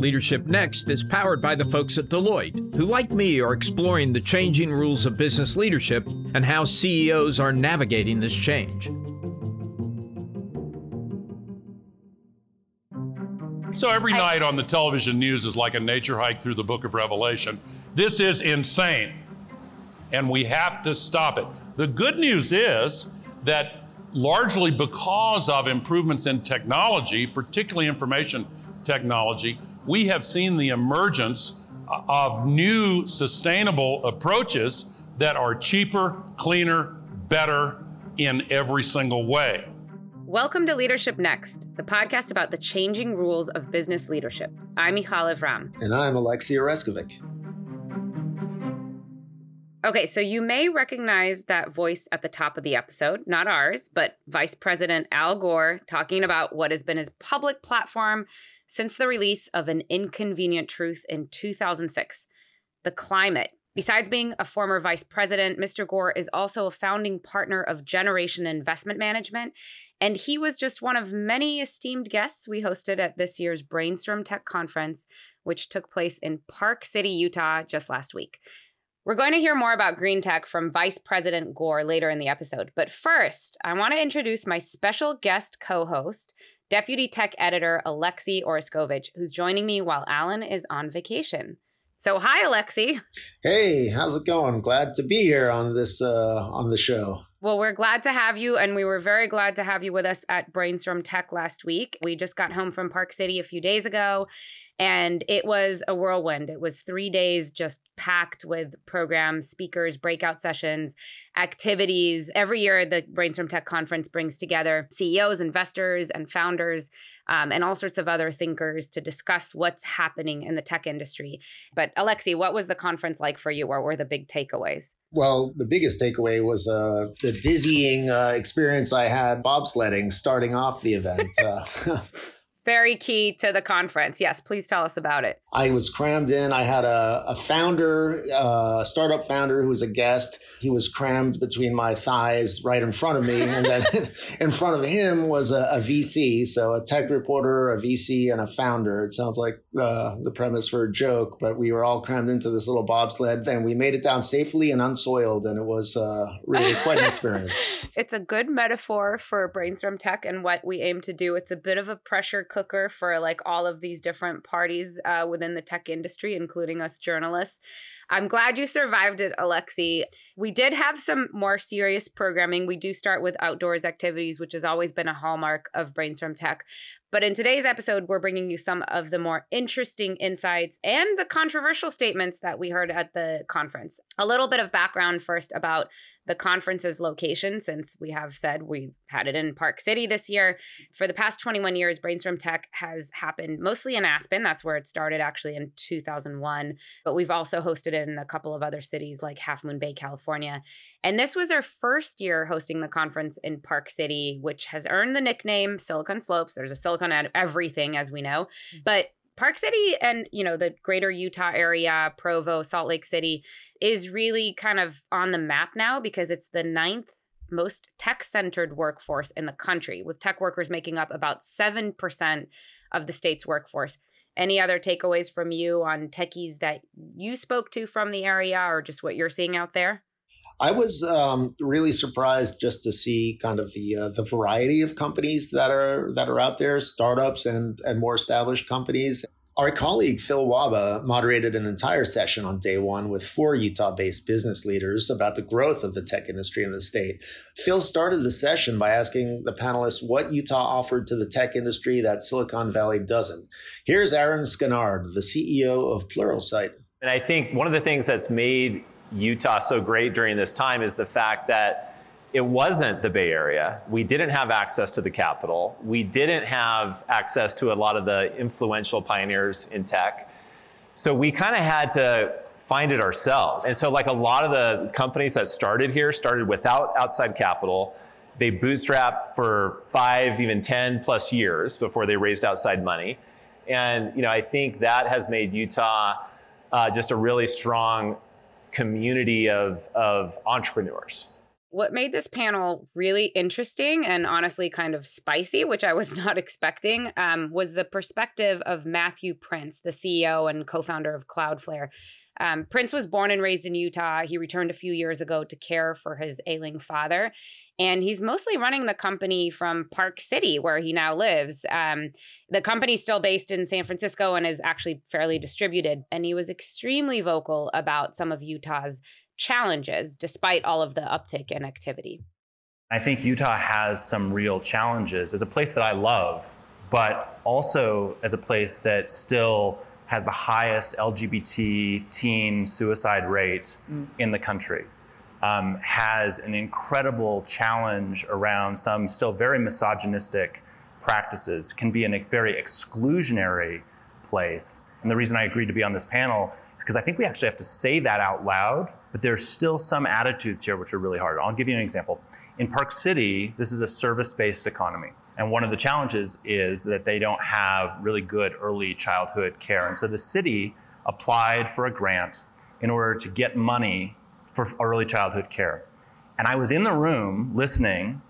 Leadership Next is powered by the folks at Deloitte, who, like me, are exploring the changing rules of business leadership and how CEOs are navigating this change. So every night on the television news is like a nature hike through the book of Revelation. This is insane. And we have to stop it. The good news is that largely because of improvements in technology, particularly information technology, we have seen the emergence uh, of new sustainable approaches that are cheaper, cleaner, better in every single way. Welcome to Leadership Next, the podcast about the changing rules of business leadership. I'm Michal Lev-Ram. And I'm Alexei Oreskovic. Okay, so you may recognize that voice at the top of the episode, not ours, but Vice President Al Gore talking about what has been his public platform since the release of An Inconvenient Truth in 2006 the climate. Besides being a former vice president, Mr. Gore is also a founding partner of Generation Investment Management. And he was just one of many esteemed guests we hosted at this year's Brainstorm Tech Conference, which took place in Park City, Utah, just last week. We're going to hear more about green tech from Vice President Gore later in the episode. But first, I want to introduce my special guest co host, Deputy Tech Editor Alexei Oreskovic, who's joining me while Alan is on vacation. So, hi, Alexei. Hey, how's it going? Glad to be here on this uh, on the show. Well, we're glad to have you, and we were very glad to have you with us at Brainstorm Tech last week. We just got home from Park City a few days ago, and it was a whirlwind. It was three days just packed with programs, speakers, breakout sessions, activities. Every year, the Brainstorm Tech Conference brings together CEOs, investors, and founders, um, and all sorts of other thinkers to discuss what's happening in the tech industry. But, Alexei, what was the conference like for you? What were the big takeaways? Well, the biggest takeaway was uh, the dizzying uh, experience I had bobsledding starting off the event. Uh, very key to the conference. Yes, please tell us about it. I was crammed in. I had a, a founder, a uh, startup founder who was a guest. He was crammed between my thighs right in front of me. And then in front of him was a, a, VC. So a tech reporter, a VC, and a founder. It sounds like uh, the premise for a joke, but we were all crammed into this little bobsled and we made it down safely and unsoiled. And it was uh, really quite an experience. it's a good metaphor for Brainstorm Tech and what we aim to do. It's a bit of a pressure cooker for like all of these different parties uh, within the tech industry, including us journalists. I'm glad you survived it, Alexei. We did have some more serious programming. We do start with outdoors activities, which has always been a hallmark of Brainstorm Tech. But in today's episode, we're bringing you some of the more interesting insights and the controversial statements that we heard at the conference. A little bit of background first about the conference's location, since we have said we had it in Park City this year. For the past 21 years, Brainstorm Tech has happened mostly in Aspen. That's where it started actually in 2001. But we've also hosted it in a couple of other cities like Half Moon Bay, California. And this was our first year hosting the conference in Park City, which has earned the nickname Silicon Slopes. There's a silicon at everything, as we know. Mm-hmm. But Park City and, you know, the greater Utah area, Provo, Salt Lake City is really kind of on the map now because it's the ninth most tech centered workforce in the country, with tech workers making up about 7% of the state's workforce. Any other takeaways from you on techies that you spoke to from the area or just what you're seeing out there? I was um, really surprised just to see kind of the uh, the variety of companies that are that are out there, startups and and more established companies. Our colleague Phil Wahba moderated an entire session on day one with four Utah based business leaders about the growth of the tech industry in the state. Phil started the session by asking the panelists what Utah offered to the tech industry that Silicon Valley doesn't. Here's Aaron Skonnard, the CEO of Pluralsight. And I think one of the things that's made Utah so great during this time is the fact that it wasn't the Bay Area. We didn't have access to the capital. We didn't have access to a lot of the influential pioneers in tech. So we kind of had to find it ourselves. And so, like a lot of the companies that started here started without outside capital. They bootstrap for five, even 10 plus years before they raised outside money. And, you know, I think that has made Utah uh, just a really strong community of, of entrepreneurs. What made this panel really interesting and honestly kind of spicy, which I was not expecting, um, was the perspective of Matthew Prince, the CEO and co founder of Cloudflare. Um, Prince was born and raised in Utah. He returned a few years ago to care for his ailing father. And he's mostly running the company from Park City, where he now lives. Um, the company's still based in San Francisco and is actually fairly distributed. And he was extremely vocal about some of Utah's challenges, despite all of the uptick in activity. I think Utah has some real challenges as a place that I love, but also as a place that still has the highest LGBT teen suicide rate mm. in the country. Um, has an incredible challenge around some still very misogynistic practices, can be in a very exclusionary place. And the reason I agreed to be on this panel is because I think we actually have to say that out loud but there's still some attitudes here which are really hard. I'll give you an example. In Park City, this is a service based economy. And one of the challenges is that they don't have really good early childhood care. And so the city applied for a grant in order to get money for early childhood care. And I was in the room listening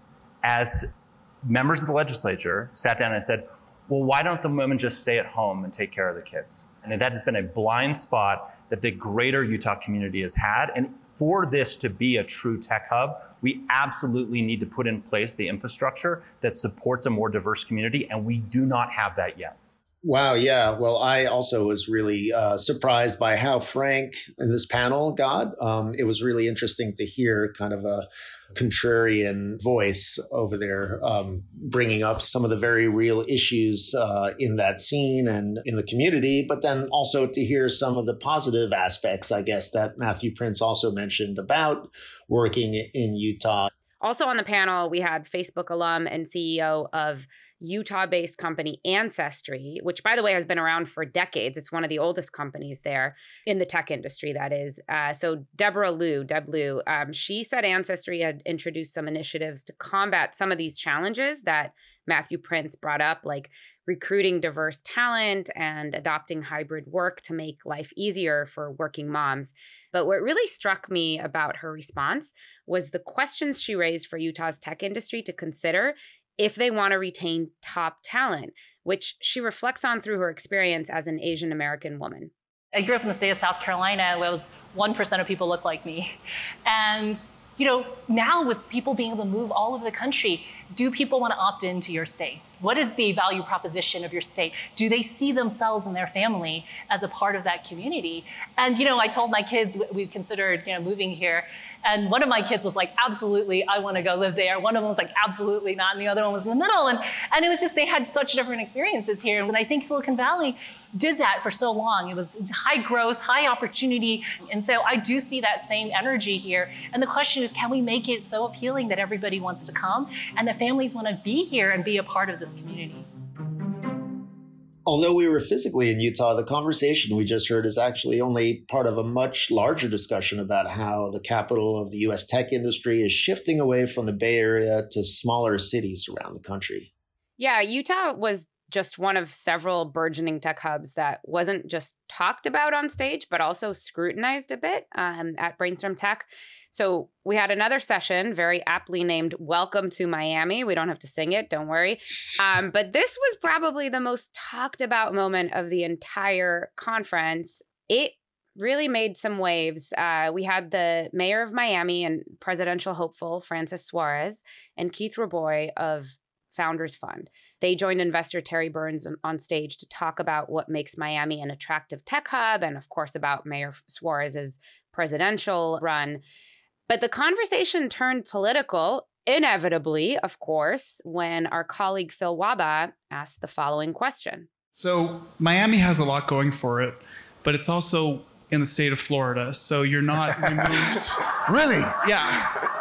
as members of the legislature sat down and said, well, why don't the women just stay at home and take care of the kids? And that has been a blind spot that the greater Utah community has had. And for this to be a true tech hub, we absolutely need to put in place the infrastructure that supports a more diverse community. And we do not have that yet. Wow. Yeah. Well, I also was really uh, surprised by how frank in this panel got. Um, it was really interesting to hear kind of a contrarian voice over there, um, bringing up some of the very real issues uh, in that scene and in the community, but then also to hear some of the positive aspects, I guess, that Matthew Prince also mentioned about working in Utah. Also on the panel, we had Facebook alum and CEO of Utah based company Ancestry, which, by the way, has been around for decades. It's one of the oldest companies there in the tech industry, that is. Uh, so, Deborah Liu, Deb Liu, um, she said Ancestry had introduced some initiatives to combat some of these challenges that Matthew Prince brought up, like recruiting diverse talent and adopting hybrid work to make life easier for working moms. But what really struck me about her response was the questions she raised for Utah's tech industry to consider if they want to retain top talent, which she reflects on through her experience as an Asian American woman. I grew up in the state of South Carolina where it was 1% of people look like me. And you know, now with people being able to move all over the country, do people want to opt into your state? What is the value proposition of your state? Do they see themselves and their family as a part of that community? And you know, I told my kids we considered, you know, moving here, and one of my kids was like, absolutely, I want to go live there. One of them was like, absolutely not. And the other one was in the middle. And, and it was just, they had such different experiences here. And I think Silicon Valley did that for so long. It was high growth, high opportunity. And so I do see that same energy here. And the question is, can we make it so appealing that everybody wants to come and the families want to be here and be a part of this community? although we were physically in Utah, the conversation we just heard is actually only part of a much larger discussion about how the capital of the US tech industry is shifting away from the Bay Area to smaller cities around the country. Yeah, Utah was just one of several burgeoning tech hubs that wasn't just talked about on stage, but also scrutinized a bit um, at Brainstorm Tech. So we had another session, very aptly named Welcome to Miami. We don't have to sing it, don't worry. Um, but this was probably the most talked about moment of the entire conference. It really made some waves. Uh, we had the mayor of Miami and presidential hopeful, Francis Suarez, and Keith Rabois of Founders Fund. They joined investor Terry Burns on stage to talk about what makes Miami an attractive tech hub and, of course, about Mayor Suarez's presidential run. But the conversation turned political, inevitably, of course, when our colleague Phil Wahba asked the following question. So, Miami has a lot going for it, but it's also in the state of Florida. So, you're not removed. really? Yeah.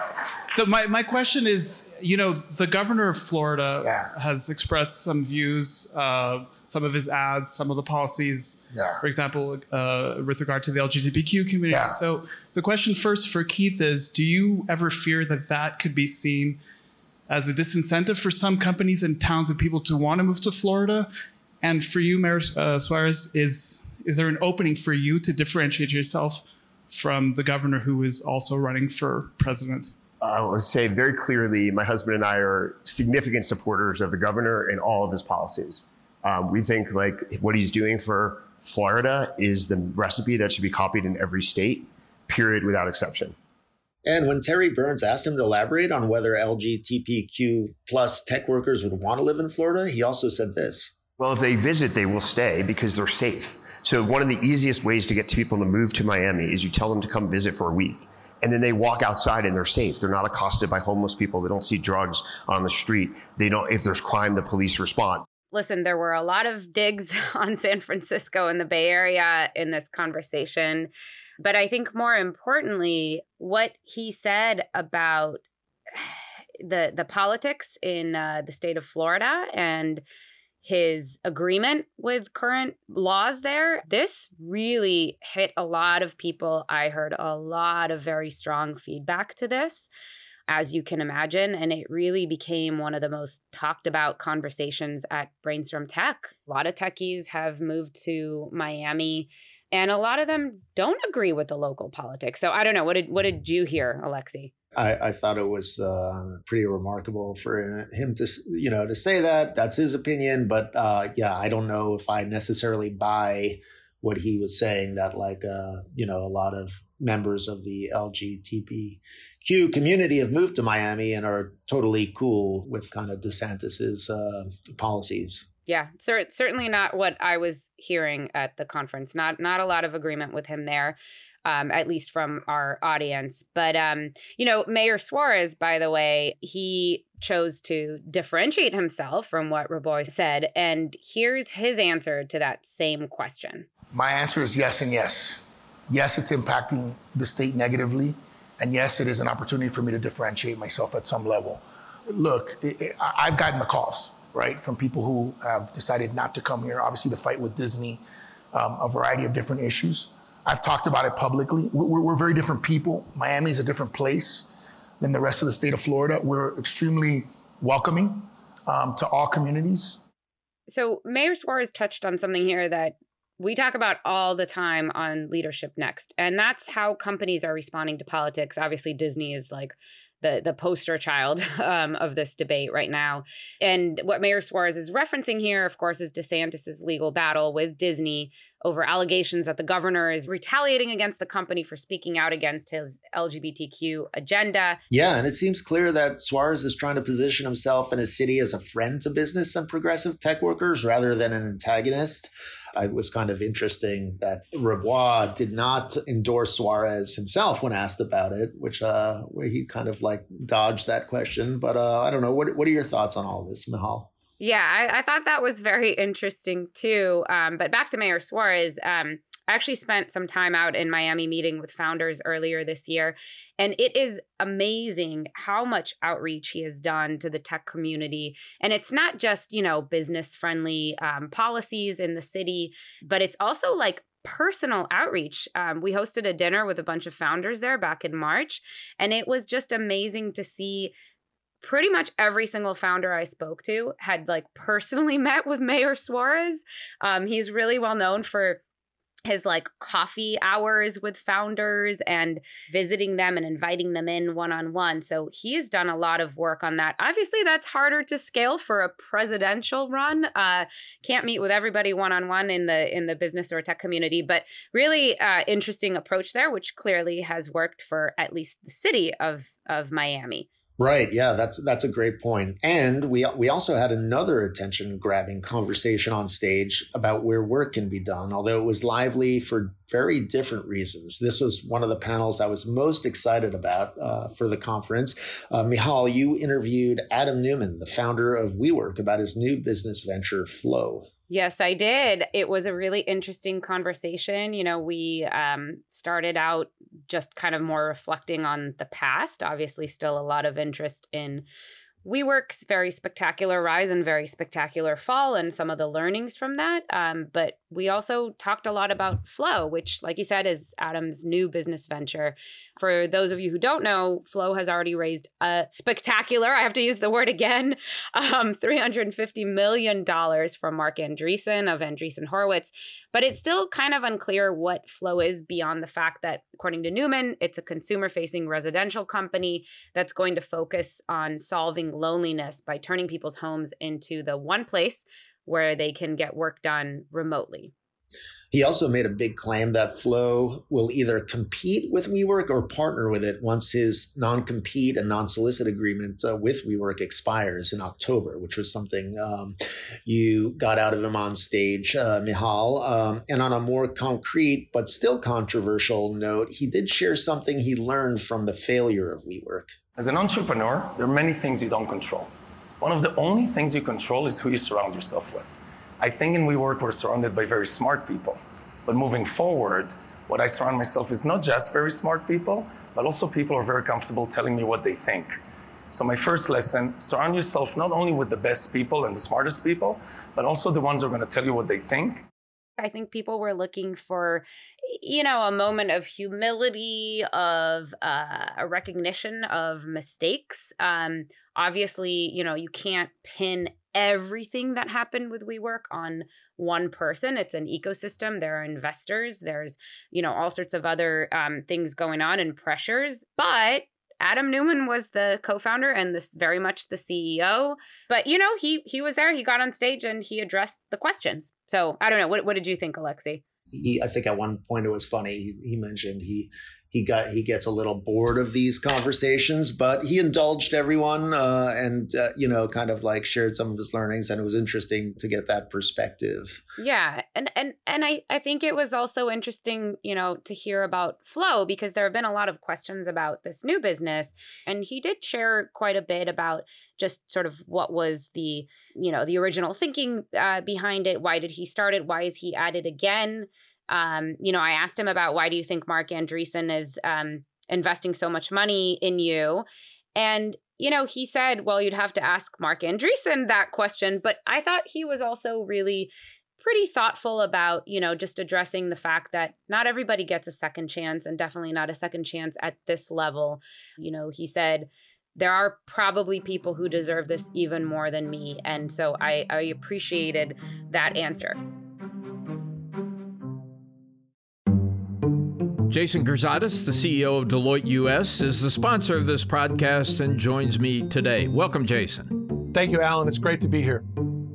So my, my question is, you know, the governor of Florida yeah. has expressed some views, uh, some of his ads, some of the policies, yeah. for example, uh, with regard to the LGBTQ community. Yeah. So the question first for Keith is, do you ever fear that that could be seen as a disincentive for some companies and towns and people to want to move to Florida? And for you, Mayor uh, Suarez, is is there an opening for you to differentiate yourself from the governor who is also running for president? I would say very clearly, my husband and I are significant supporters of the governor and all of his policies. Um, we think like what he's doing for Florida is the recipe that should be copied in every state, period, without exception. And when Terry Burns asked him to elaborate on whether LGBTQ plus tech workers would want to live in Florida, he also said this. Well, if they visit, they will stay because they're safe. So one of the easiest ways to get people to move to Miami is you tell them to come visit for a week. And then they walk outside and they're safe. They're not accosted by homeless people. They don't see drugs on the street. They don't, if there's crime, the police respond. Listen, there were a lot of digs on San Francisco and the Bay Area in this conversation. But I think more importantly, what he said about the the politics in uh, the state of Florida and his agreement with current laws there, this really hit a lot of people. I heard a lot of very strong feedback to this, as you can imagine. And it really became one of the most talked about conversations at Brainstorm Tech. A lot of techies have moved to Miami. And a lot of them don't agree with the local politics. So I don't know. What did what did you hear, Alexei? I, I thought it was uh, pretty remarkable for him to, you know, to say that. That's his opinion, but uh, yeah, I don't know if I necessarily buy what he was saying. That like, uh, you know, a lot of members of the LGBTQ community have moved to Miami and are totally cool with kind of DeSantis's uh, policies. Yeah, cer- certainly not what I was hearing at the conference. Not not a lot of agreement with him there um, at least from our audience. But, um, you know, Mayor Suarez, by the way, he chose to differentiate himself from what Rabois said. And here's his answer to that same question. My answer is yes and yes. Yes, it's impacting the state negatively. And yes, it is an opportunity for me to differentiate myself at some level. Look, it, it, I've gotten the calls, right, from people who have decided not to come here. Obviously, the fight with Disney, um, a variety of different issues. I've talked about it publicly. We're, we're very different people. Miami is a different place than the rest of the state of Florida. We're extremely welcoming um, to all communities. So, Mayor Suarez touched on something here that we talk about all the time on Leadership Next, and that's how companies are responding to politics. Obviously, Disney is like the the poster child um, of this debate right now. And what Mayor Suarez is referencing here, of course, is DeSantis's legal battle with Disney over allegations that the governor is retaliating against the company for speaking out against his LGBTQ agenda. Yeah, and it seems clear that Suarez is trying to position himself in his city as a friend to business and progressive tech workers rather than an antagonist. It was kind of interesting that Rabois did not endorse Suarez himself when asked about it, which uh, where he kind of like dodged that question. But uh, I don't know. What what are your thoughts on all this, Michal? Yeah, I, I thought that was very interesting too. Um, but back to Mayor Suarez. Um, I actually spent some time out in Miami meeting with founders earlier this year. And it is amazing how much outreach he has done to the tech community. And it's not just, you know, business friendly um, policies in the city, but it's also like personal outreach. Um, we hosted a dinner with a bunch of founders there back in March. And it was just amazing to see pretty much every single founder I spoke to had like personally met with Mayor Suarez. Um, he's really well known for his like coffee hours with founders and visiting them and inviting them in one on one. So he's done a lot of work on that. Obviously, that's harder to scale for a presidential run. Uh, can't meet with everybody one on one in the in the business or tech community, but really uh, interesting approach there, which clearly has worked for at least the city of of Miami. Right. Yeah, that's that's a great point. And we we also had another attention grabbing conversation on stage about where work can be done, although it was lively for very different reasons. This was one of the panels I was most excited about uh, for the conference. Uh, Michal, you interviewed Adam Neumann, the founder of WeWork, about his new business venture, Flow. Yes, I did. It was a really interesting conversation. You know, we um, started out just kind of more reflecting on the past. Obviously, still a lot of interest in WeWork's very spectacular rise and very spectacular fall and some of the learnings from that. Um, but we also talked a lot about Flow, which, like you said, is Adam's new business venture. For those of you who don't know, Flow has already raised a spectacular, I have to use the word again, um, $350 million from Marc Andreessen of Andreessen Horowitz. But it's still kind of unclear what Flow is beyond the fact that, according to Neumann, it's a consumer facing residential company that's going to focus on solving loneliness by turning people's homes into the one place where they can get work done remotely. He also made a big claim that Flow will either compete with WeWork or partner with it once his non compete and non solicit agreement uh, with WeWork expires in October, which was something um, you got out of him on stage, uh, Michal. Um, and on a more concrete but still controversial note, he did share something he learned from the failure of WeWork. As an entrepreneur, there are many things you don't control. One of the only things you control is who you surround yourself with. I think in WeWork, we're surrounded by very smart people. But moving forward, what I surround myself is not just very smart people, but also people are very comfortable telling me what they think. So my first lesson, surround yourself not only with the best people and the smartest people, but also the ones who are going to tell you what they think. I think people were looking for, you know, a moment of humility, of uh, a recognition of mistakes. Um, obviously, you know, you can't pin everything that happened with WeWork on one person. It's an ecosystem. There are investors. There's, you know, all sorts of other um, things going on and pressures. But Adam Neumann was the co-founder and this very much the CEO. But you know, he he was there. He got on stage and he addressed the questions. So I don't know. What what did you think, Alexei? He, I think at one point it was funny. He, he mentioned he he got he gets a little bored of these conversations but he indulged everyone uh, and uh, you know kind of like shared some of his learnings and it was interesting to get that perspective. Yeah and and and i i think it was also interesting you know to hear about flow because there have been a lot of questions about this new business and he did share quite a bit about just sort of what was the you know the original thinking uh, behind it. Why did he start it? Why is he at it again um, you know, I asked him about why do you think Marc Andreessen is um, investing so much money in you? And, you know, he said, well, you'd have to ask Marc Andreessen that question. But I thought he was also really pretty thoughtful about, you know, just addressing the fact that not everybody gets a second chance and definitely not a second chance at this level. You know, he said, there are probably people who deserve this even more than me. And so I, I appreciated that answer. Jason Girzadas, the CEO of Deloitte US, is the sponsor of this podcast and joins me today. Welcome, Jason. Thank you, Alan. It's great to be here.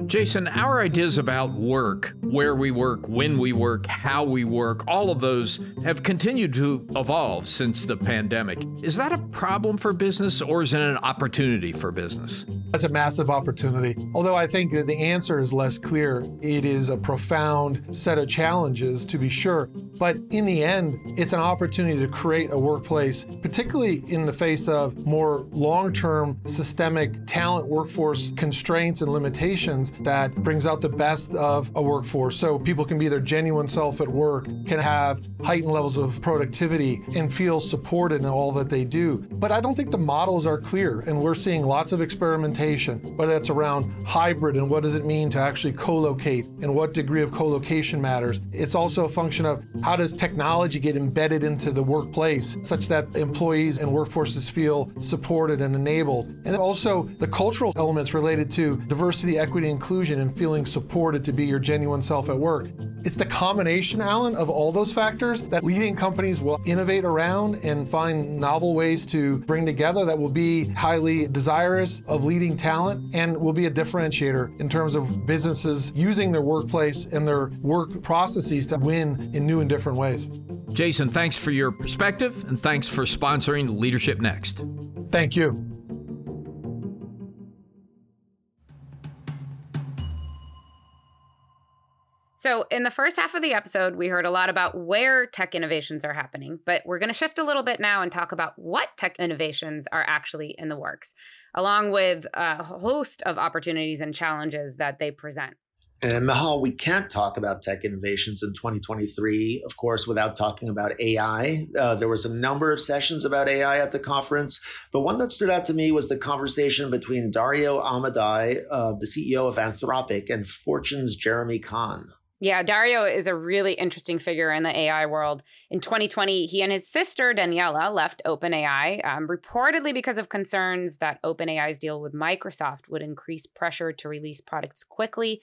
Jason, our ideas about work, where we work, when we work, how we work, all of those have continued to evolve since the pandemic. Is that a problem for business or is it an opportunity for business? That's a massive opportunity. Although I think that the answer is less clear. It is a profound set of challenges, to be sure. But in the end, it's an opportunity to create a workplace, particularly in the face of more long term systemic talent workforce constraints and limitations that brings out the best of a workforce. So people can be their genuine self at work, can have heightened levels of productivity, and feel supported in all that they do. But I don't think the models are clear, and we're seeing lots of experimentation, whether that's around hybrid and what does it mean to actually co locate and what degree of co location matters. It's also a function of how does technology get embedded into the workplace such that employees and workforces feel supported and enabled. And also the cultural elements related to diversity, equity, inclusion and feeling supported to be your genuine self at work. It's the combination, Alan, of all those factors that leading companies will innovate around and find novel ways to bring together that will be highly desirous of leading talent and will be a differentiator in terms of businesses using their workplace and their work processes to win in new and different ways. Jason, thanks for your perspective and thanks for sponsoring Leadership Next. Thank you. So, in the first half of the episode, we heard a lot about where tech innovations are happening, but we're going to shift a little bit now and talk about what tech innovations are actually in the works, along with a host of opportunities and challenges that they present. And Michal, we can't talk about tech innovations in 2023, of course, without talking about AI. Uh, there was a number of sessions about AI at the conference, but one that stood out to me was the conversation between Dario Amodei, uh, the CEO of Anthropic, and Fortune's Jeremy Kahn. Yeah, Dario is a really interesting figure in the AI world. In 2020, he and his sister Daniela left OpenAI, um, reportedly because of concerns that OpenAI's deal with Microsoft would increase pressure to release products quickly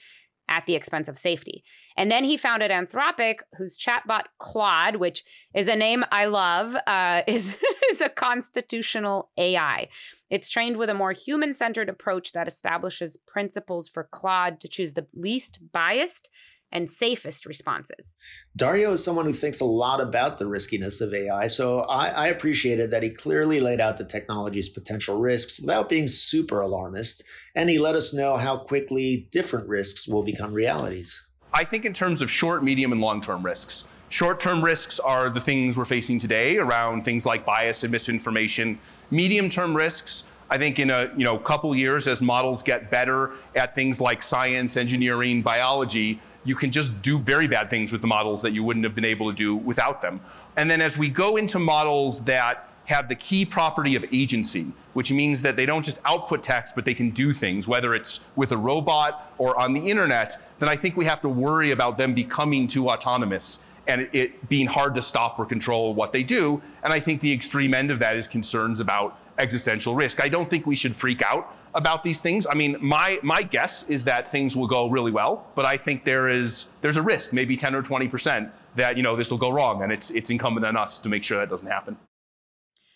at the expense of safety. And then he founded Anthropic, whose chatbot Claude, which is a name I love, uh, is, is a constitutional AI. It's trained with a more human centered approach that establishes principles for Claude to choose the least biased and safest responses. Dario is someone who thinks a lot about the riskiness of AI, so I, I, appreciated that he clearly laid out the technology's potential risks without being super alarmist, and he let us know how quickly different risks will become realities. I think in terms of short, medium, and long term risks. Short term risks are the things we're facing today around things like bias and misinformation. Medium term risks I think in a you know couple years as models get better at things like science, engineering, biology, you can just do very bad things with the models that you wouldn't have been able to do without them. And then as we go into models that have the key property of agency, which means that they don't just output text, but they can do things, whether it's with a robot or on the internet, then I think we have to worry about them becoming too autonomous and it being hard to stop or control what they do. And I think the extreme end of that is concerns about existential risk. I don't think we should freak out about these things. I mean, my my guess is that things will go really well, but I think there is there's a risk, maybe 10 or 20 percent, that you know this will go wrong, and it's it's incumbent on us to make sure that doesn't happen.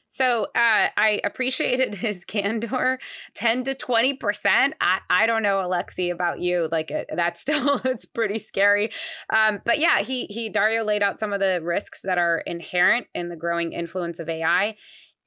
So uh, I appreciated his candor. Ten to twenty percent. I I don't know, Alexei, about you. Like it, that's still it's pretty scary. Um, but yeah, he he Dario laid out some of the risks that are inherent in the growing influence of AI,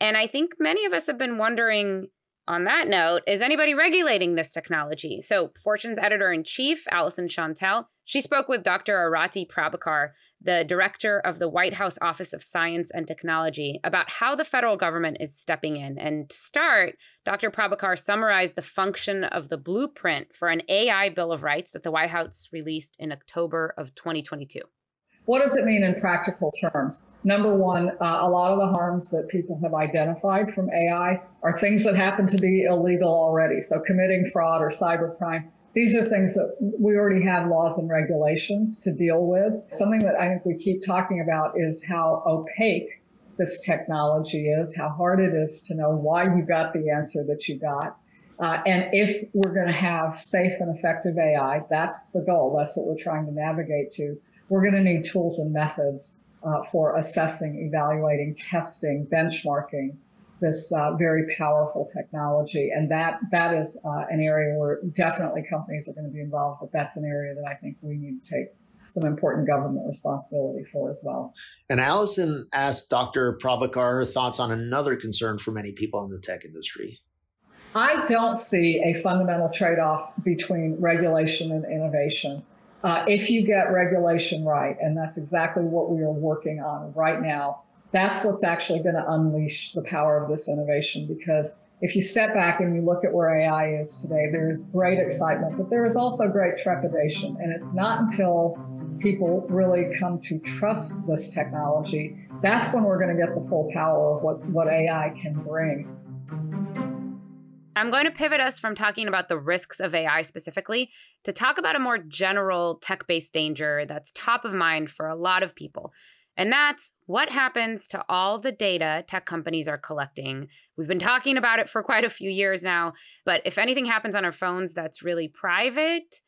and I think many of us have been wondering on that note, is anybody regulating this technology? So, Fortune's editor in chief, Alyson Shontell, she spoke with Dr. Arati Prabhakar, the director of the White House Office of Science and Technology, about how the federal government is stepping in. And to start, Dr. Prabhakar summarized the function of the blueprint for an AI Bill of Rights that the White House released in October of 2022. What does it mean in practical terms? Number one, uh, a lot of the harms that people have identified from AI are things that happen to be illegal already. So committing fraud or cybercrime. These are things that we already have laws and regulations to deal with. Something that I think we keep talking about is how opaque this technology is, how hard it is to know why you got the answer that you got. Uh, and if we're going to have safe and effective AI, that's the goal. That's what we're trying to navigate to we're going to need tools and methods uh, for assessing, evaluating, testing, benchmarking this uh, very powerful technology. And that that is uh, an area where definitely companies are going to be involved, but that's an area that I think we need to take some important government responsibility for as well. And Alyson asked Dr. Prabhakar her thoughts on another concern for many people in the tech industry. I don't see a fundamental trade off between regulation and innovation. Uh, if you get regulation right, and that's exactly what we are working on right now, that's what's actually going to unleash the power of this innovation. Because if you step back and you look at where AI is today, there is great excitement, but there is also great trepidation. And it's not until people really come to trust this technology that's when we're going to get the full power of what, what AI can bring. I'm going to pivot us from talking about the risks of AI specifically to talk about a more general tech based danger that's top of mind for a lot of people. And that's what happens to all the data tech companies are collecting. We've been talking about it for quite a few years now, but if anything happens on our phones that's really private,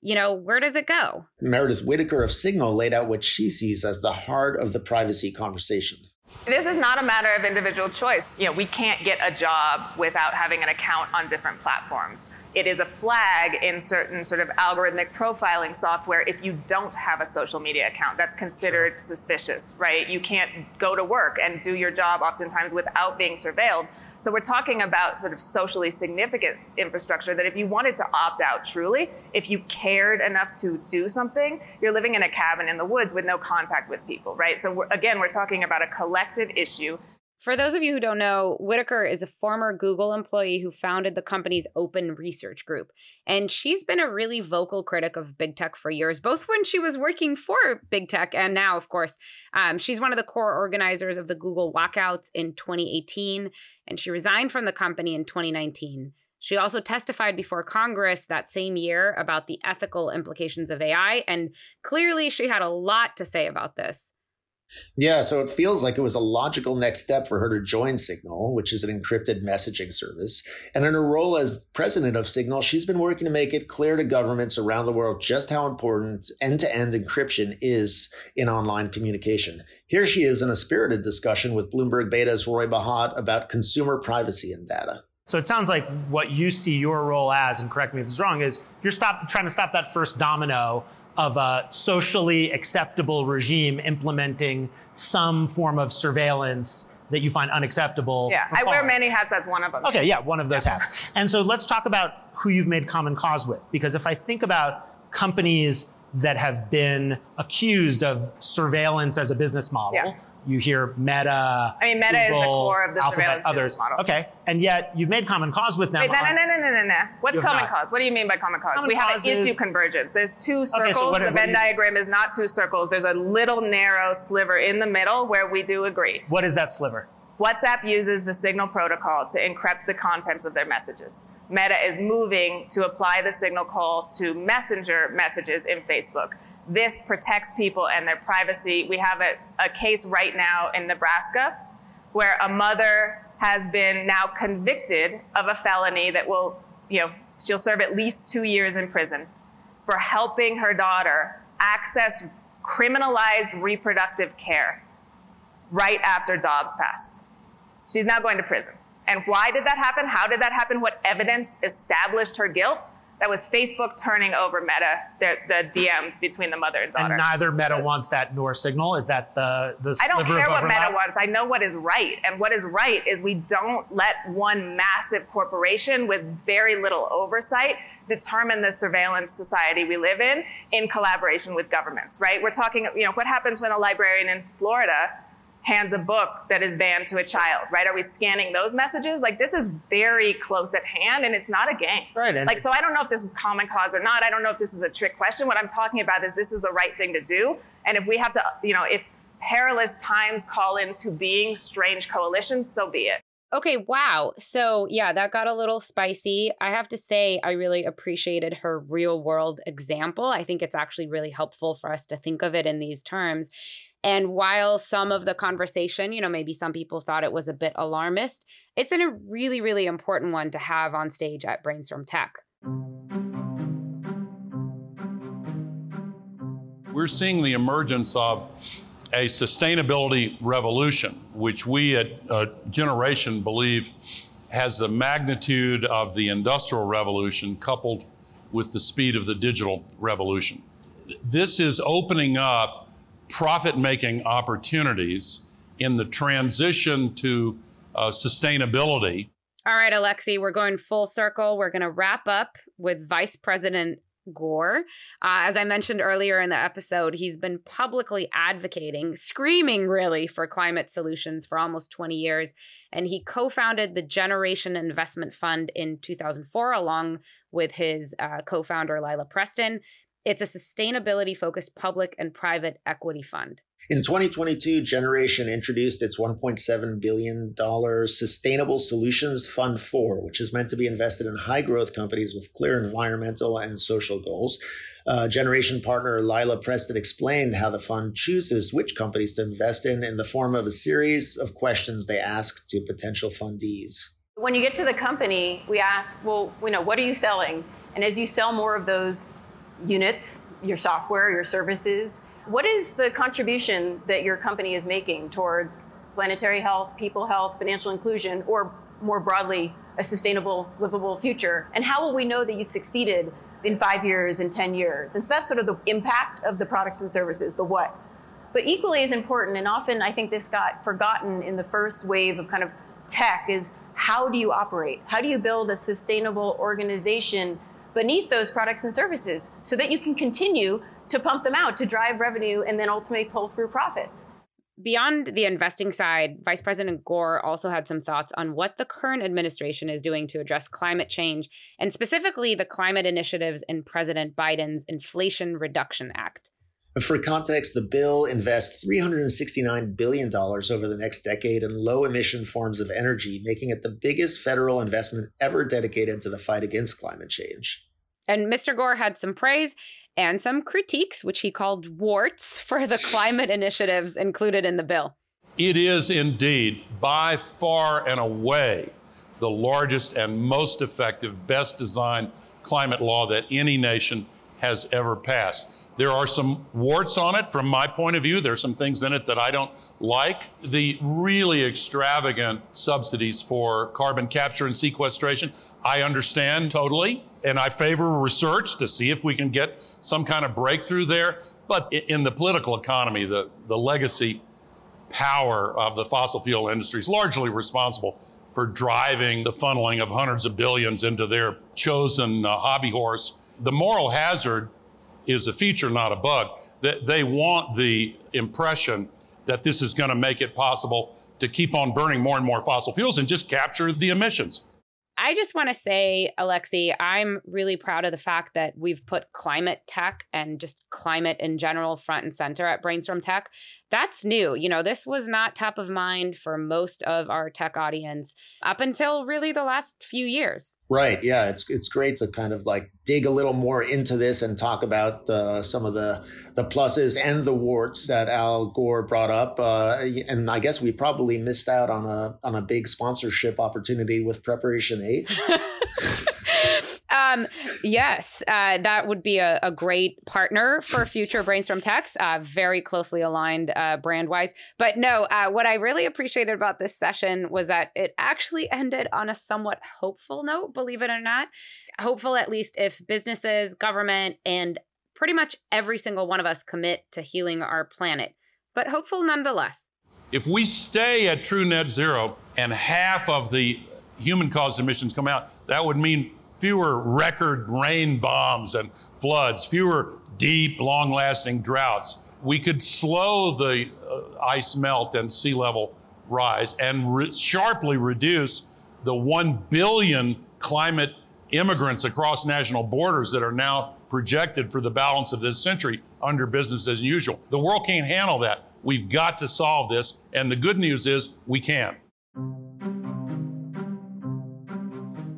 you know, where does it go? Meredith Whittaker of Signal laid out what she sees as the heart of the privacy conversation. This is not a matter of individual choice. You know, we can't get a job without having an account on different platforms. It is a flag in certain sort of algorithmic profiling software if you don't have a social media account. That's considered suspicious, right? You can't go to work and do your job oftentimes without being surveilled. So we're talking about sort of socially significant infrastructure that if you wanted to opt out truly, if you cared enough to do something, you're living in a cabin in the woods with no contact with people, right? So we're, again, we're talking about a collective issue for those of you who don't know, Whittaker is a former Google employee who founded the company's open research group. And she's been a really vocal critic of big tech for years, both when she was working for big tech and now, of course. Um, she's one of the core organizers of the Google walkouts in 2018, and she resigned from the company in 2019. She also testified before Congress that same year about the ethical implications of AI, and clearly she had a lot to say about this. Yeah, so it feels like it was a logical next step for her to join Signal, which is an encrypted messaging service. And in her role as president of Signal, she's been working to make it clear to governments around the world just how important end to end encryption is in online communication. Here she is in a spirited discussion with Bloomberg Beta's Roy Bahat about consumer privacy and data. So it sounds like what you see your role as, and correct me if it's wrong, is you're stop, trying to stop that first domino of a socially acceptable regime implementing some form of surveillance that you find unacceptable. Yeah, I wear many hats. That's one of them. Okay, yeah, one of those yeah. hats. And so let's talk about who you've made common cause with. Because if I think about companies that have been accused of surveillance as a business model, yeah you hear Meta. I mean, Meta Google, is the core of the Alphabet, surveillance others. model. Okay, and yet you've made common cause with them. Wait, no, no, no, no, no, no, no. What's common not. cause? What do you mean by common cause? Common we have an issue is- convergence. There's two circles. Okay, so what- the what Venn you- diagram is not two circles. There's a little narrow sliver in the middle where we do agree. What is that sliver? WhatsApp uses the Signal protocol to encrypt the contents of their messages. Meta is moving to apply the Signal call to Messenger messages in Facebook. This protects people and their privacy. We have a, a case right now in Nebraska where a mother has been now convicted of a felony that will, you know, she'll serve at least two years in prison for helping her daughter access criminalized reproductive care right after Dobbs passed. She's now going to prison. And why did that happen? How did that happen? What evidence established her guilt? That was Facebook turning over Meta, the, the DMs between the mother and daughter. And neither Meta wants that nor Signal. Is that the the I don't care what? Meta wants. I know what is right. And what is right is we don't let one massive corporation with very little oversight determine the surveillance society we live in in collaboration with governments, right? We're talking, you know, what happens when a librarian in Florida hands a book that is banned to a child, right? Are we scanning those messages? Like this is very close at hand and it's not a game. Right. and- Like, so I don't know if this is common cause or not. I don't know if this is a trick question. What I'm talking about is this is the right thing to do. And if we have to, you know, if perilous times call into being strange coalitions, so be it. Okay, wow. So, yeah, that got a little spicy. I have to say, I really appreciated her real world example. I think it's actually really helpful for us to think of it in these terms. And while some of the conversation, you know, maybe some people thought it was a bit alarmist, it's a really, really important one to have on stage at Brainstorm Tech. We're seeing the emergence of a sustainability revolution, which we at uh, Generation believe has the magnitude of the Industrial Revolution coupled with the speed of the digital revolution. This is opening up profit making opportunities in the transition to uh, sustainability. All right, Alexei, we're going full circle. We're going to wrap up with Vice President Gore. Uh, as I mentioned earlier in the episode, he's been publicly advocating, screaming really, for climate solutions for almost 20 years. And he co founded the Generation Investment Fund in 2004, along with his uh, co founder, Lila Preston. It's a sustainability focused public and private equity fund. In 2022, Generation introduced its $1.7 billion Sustainable Solutions Fund 4, which is meant to be invested in high growth companies with clear environmental and social goals. Uh, Generation partner Lila Preston explained how the fund chooses which companies to invest in in the form of a series of questions they ask to potential fundees. When you get to the company, we ask, well, you know, what are you selling? And as you sell more of those units, your software, your services, what is the contribution that your company is making towards planetary health, people health, financial inclusion, or more broadly, a sustainable, livable future? And how will we know that you succeeded in five years, in 10 years? And so that's sort of the impact of the products and services, the what. But equally as important, and often I think this got forgotten in the first wave of kind of tech, is how do you operate? How do you build a sustainable organization beneath those products and services so that you can continue to pump them out to drive revenue and then ultimately pull through profits? Beyond the investing side, Vice President Gore also had some thoughts on what the current administration is doing to address climate change, and specifically the climate initiatives in President Biden's Inflation Reduction Act. For context, the bill invests $369 billion over the next decade in low emission forms of energy, making it the biggest federal investment ever dedicated to the fight against climate change. And Mr. Gore had some praise and some critiques, which he called warts, for the climate initiatives included in the bill. It is indeed by far and away the largest and most effective, best designed climate law that any nation has ever passed. There are some warts on it from my point of view. There are some things in it that I don't like. The really extravagant subsidies for carbon capture and sequestration, I understand totally. And I favor research to see if we can get some kind of breakthrough there. But in the political economy, the, the legacy power of the fossil fuel industry is largely responsible for driving the funneling of hundreds of billions into their chosen uh, hobby horse. The moral hazard is a feature, not a bug. That they want the impression that this is going to make it possible to keep on burning more and more fossil fuels and just capture the emissions. I just want to say, Alexei, I'm really proud of the fact that we've put climate tech and just climate in general front and center at Brainstorm Tech that's new. You know, this was not top of mind for most of our tech audience up until really the last few years. Right. Yeah. It's it's great to kind of like dig a little more into this and talk about uh, some of the the pluses and the warts that Al Gore brought up. Uh, and I guess we probably missed out on a on a big sponsorship opportunity with Preparation H. Um, yes, uh, that would be a, a, great partner for future Brainstorm Techs, uh, very closely aligned uh, brand wise. But no, uh, what I really appreciated about this session was that it actually ended on a somewhat hopeful note, believe it or not. Hopeful, at least, if businesses, government, and pretty much every single one of us commit to healing our planet. But hopeful nonetheless. If we stay at true net zero and half of the human caused emissions come out, that would mean fewer record rain bombs and floods, fewer deep, long lasting droughts. We could slow the uh, ice melt and sea level rise and re- sharply reduce the 1 billion climate immigrants across national borders that are now projected for the balance of this century under business as usual. The world can't handle that. We've got to solve this. And the good news is we can.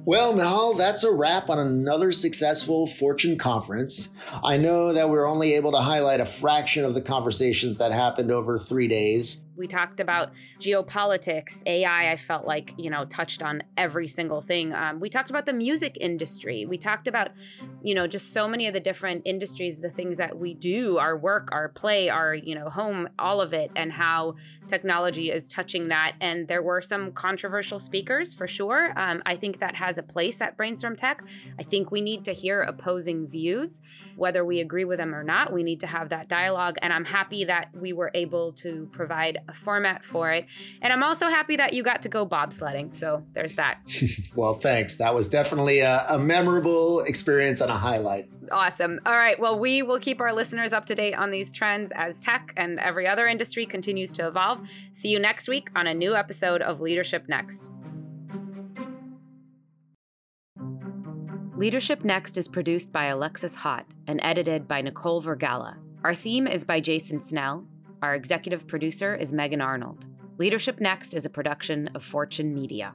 Well, Michal, that's a wrap on another successful Fortune conference. I know that we we're only able to highlight a fraction of the conversations that happened over three days. We talked about geopolitics, AI. I felt like, you know, touched on every single thing. Um, we talked about the music industry. We talked about, you know, just so many of the different industries, the things that we do, our work, our play, our, you know, home, all of it, and how technology is touching that. And there were some controversial speakers for sure. Um, I think that has a place at Brainstorm Tech. I think we need to hear opposing views, whether we agree with them or not. We need to have that dialogue. And I'm happy that we were able to provide a format for it. And I'm also happy that you got to go bobsledding. So there's that. well, thanks. That was definitely a, a memorable experience and a highlight. Awesome. All right. Well, we will keep our listeners up to date on these trends as tech and every other industry continues to evolve. See you next week on a new episode of Leadership Next. Leadership Next is produced by Alexis Haut and edited by Nicole Vergalla. Our theme is by Jason Snell. Our executive producer is Megan Arnold. Leadership Next is a production of Fortune Media.